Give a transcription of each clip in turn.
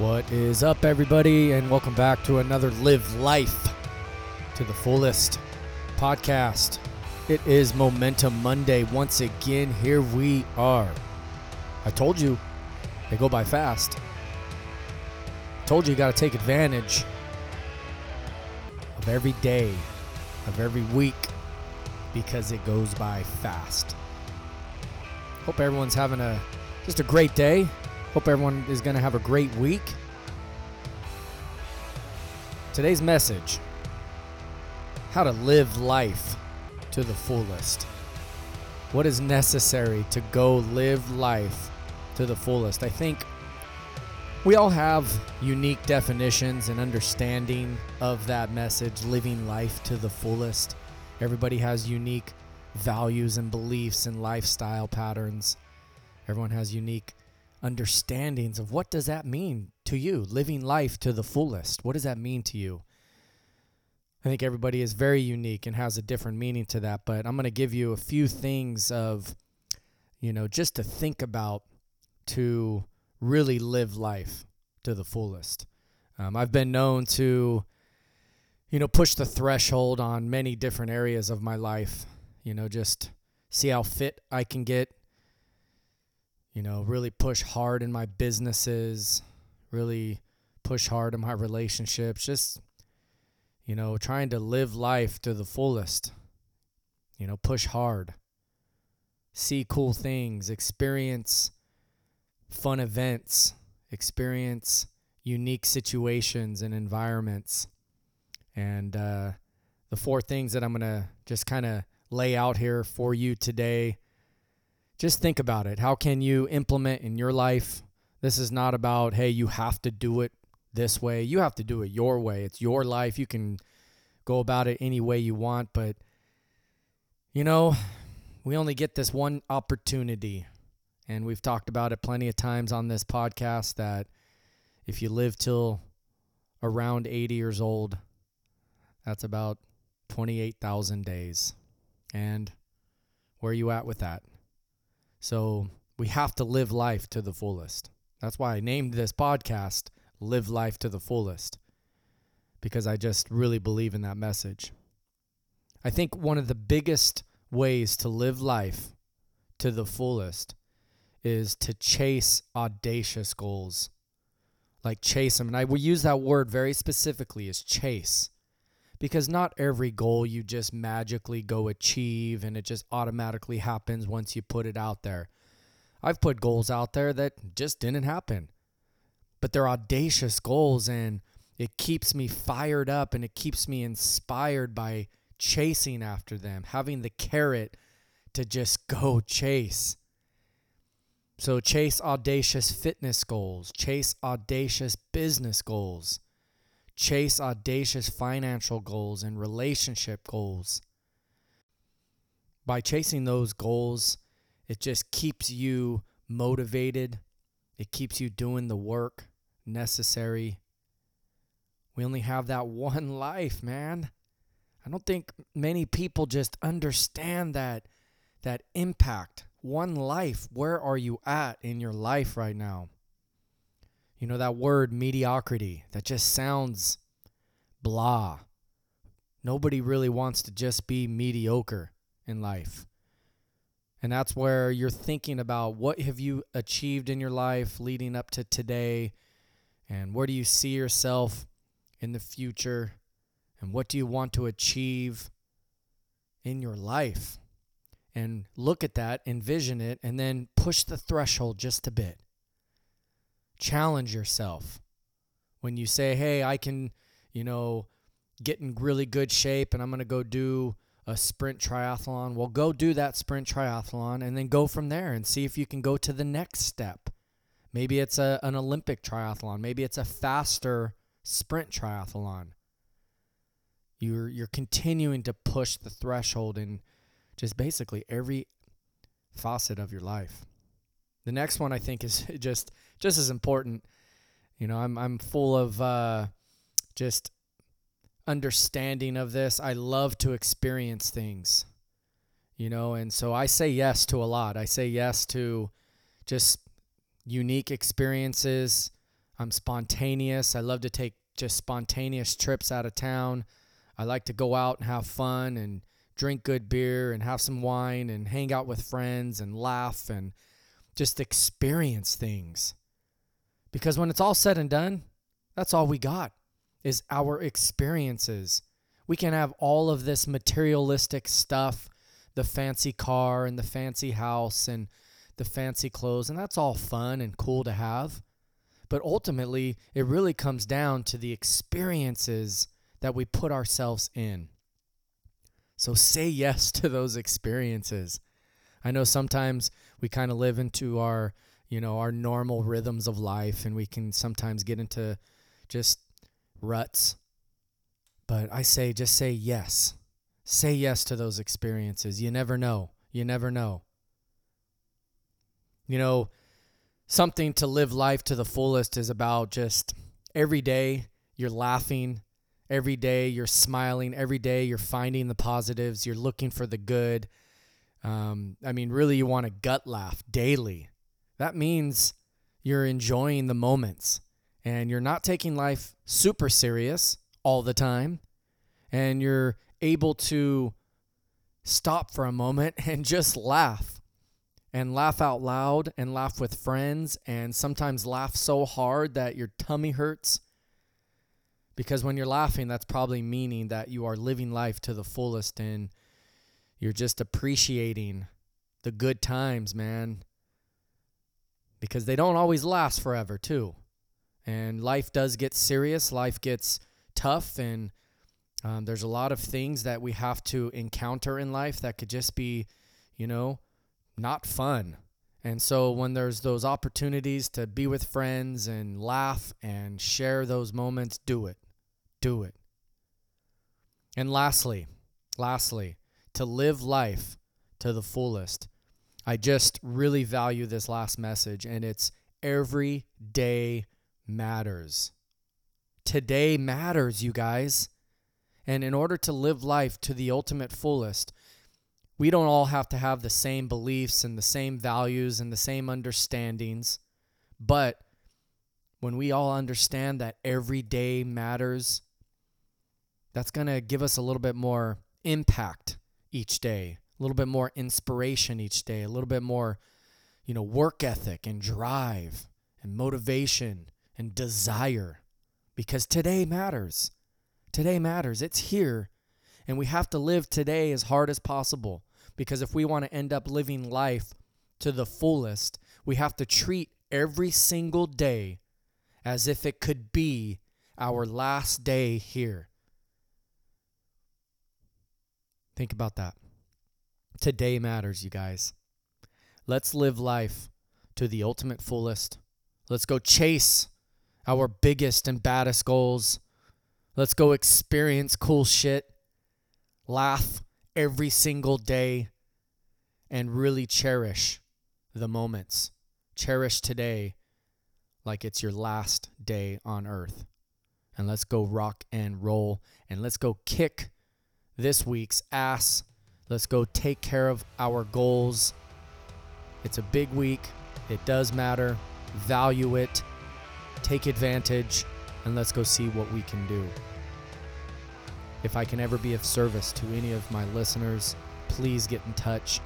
What is up, everybody, and welcome back to another Live Life to the Fullest podcast. It is Momentum Monday. Once again, here we are. I told you they go by fast. told you you got to take advantage of every day, of every week, because it goes by fast. Hope everyone's having a just a great day. Hope everyone is going to have a great week. Today's message how to live life to the fullest. What is necessary to go live life to the fullest? I think we all have unique definitions and understanding of that message, living life to the fullest. Everybody has unique values and beliefs and lifestyle patterns. Everyone has unique understandings of what does that mean to you? Living life to the fullest. What does that mean to you? I think everybody is very unique and has a different meaning to that but i'm going to give you a few things of you know just to think about to really live life to the fullest. Um, i've been known to you know push the threshold on many different areas of my life you know just see how fit i can get you know, really push hard in my businesses, really push hard in my relationships, just, you know, trying to live life to the fullest, you know, push hard, see cool things, experience fun events, experience unique situations and environments. And uh, the four things that I'm going to just kind of lay out here for you today just think about it. How can you implement in your life? This is not about, hey, you have to do it this way. You have to do it your way. It's your life. You can go about it any way you want, but you know, we only get this one opportunity. And we've talked about it plenty of times on this podcast that if you live till around 80 years old, that's about 28,000 days. And where are you at with that? So we have to live life to the fullest. That's why I named this podcast Live Life to the Fullest, because I just really believe in that message. I think one of the biggest ways to live life to the fullest is to chase audacious goals. Like chase them. And I will use that word very specifically as chase. Because not every goal you just magically go achieve and it just automatically happens once you put it out there. I've put goals out there that just didn't happen. But they're audacious goals and it keeps me fired up and it keeps me inspired by chasing after them, having the carrot to just go chase. So, chase audacious fitness goals, chase audacious business goals, chase audacious financial goals and relationship goals. By chasing those goals, it just keeps you motivated, it keeps you doing the work necessary. We only have that one life, man. I don't think many people just understand that that impact. One life. Where are you at in your life right now? You know that word mediocrity that just sounds blah. Nobody really wants to just be mediocre in life. And that's where you're thinking about what have you achieved in your life leading up to today and where do you see yourself in the future and what do you want to achieve in your life? And look at that, envision it, and then push the threshold just a bit. Challenge yourself. When you say, hey, I can, you know, get in really good shape and I'm going to go do a sprint triathlon, well, go do that sprint triathlon and then go from there and see if you can go to the next step. Maybe it's a, an Olympic triathlon. Maybe it's a faster sprint triathlon. You're you're continuing to push the threshold in just basically every facet of your life. The next one I think is just just as important. You know, I'm I'm full of uh, just understanding of this. I love to experience things, you know, and so I say yes to a lot. I say yes to just unique experiences. I'm spontaneous. I love to take just spontaneous trips out of town. I like to go out and have fun and drink good beer and have some wine and hang out with friends and laugh and just experience things. Because when it's all said and done, that's all we got is our experiences. We can have all of this materialistic stuff, the fancy car and the fancy house and the fancy clothes, and that's all fun and cool to have. But ultimately, it really comes down to the experiences that we put ourselves in. So say yes to those experiences. I know sometimes we kind of live into our, you know, our normal rhythms of life and we can sometimes get into just ruts. But I say just say yes. Say yes to those experiences. You never know. You never know. You know, something to live life to the fullest is about just every day you're laughing, every day you're smiling, every day you're finding the positives, you're looking for the good. Um, I mean, really, you want a gut laugh daily. That means you're enjoying the moments and you're not taking life super serious all the time. And you're able to stop for a moment and just laugh and laugh out loud and laugh with friends and sometimes laugh so hard that your tummy hurts. Because when you're laughing, that's probably meaning that you are living life to the fullest and you're just appreciating the good times, man. Because they don't always last forever, too. And life does get serious, life gets tough, and um, there's a lot of things that we have to encounter in life that could just be, you know, not fun. And so when there's those opportunities to be with friends and laugh and share those moments, do it. Do it. And lastly, lastly, to live life to the fullest. I just really value this last message and it's every day matters. Today matters, you guys. And in order to live life to the ultimate fullest, we don't all have to have the same beliefs and the same values and the same understandings. But when we all understand that every day matters, that's going to give us a little bit more impact each day, a little bit more inspiration each day, a little bit more, you know, work ethic and drive and motivation and desire because today matters. Today matters. It's here. And we have to live today as hard as possible. Because if we want to end up living life to the fullest, we have to treat every single day as if it could be our last day here. Think about that. Today matters, you guys. Let's live life to the ultimate fullest. Let's go chase our biggest and baddest goals. Let's go experience cool shit. Laugh every single day and really cherish the moments. Cherish today like it's your last day on earth. And let's go rock and roll and let's go kick this week's ass. Let's go take care of our goals. It's a big week. It does matter. Value it. Take advantage and let's go see what we can do. If I can ever be of service to any of my listeners, please get in touch.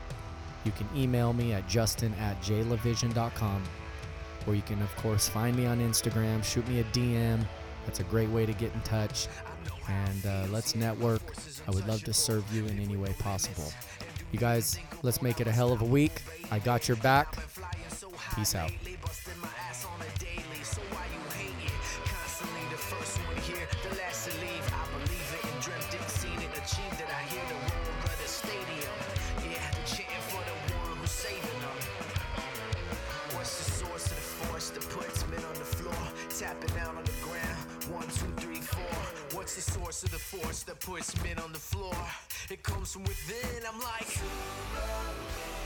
You can email me at justin at jlavision.com, or you can, of course, find me on Instagram, shoot me a DM. That's a great way to get in touch. And uh, let's network. I would love to serve you in any way possible. You guys, let's make it a hell of a week. I got your back. Peace out. basement on the floor. It comes from within. I'm like. Superman.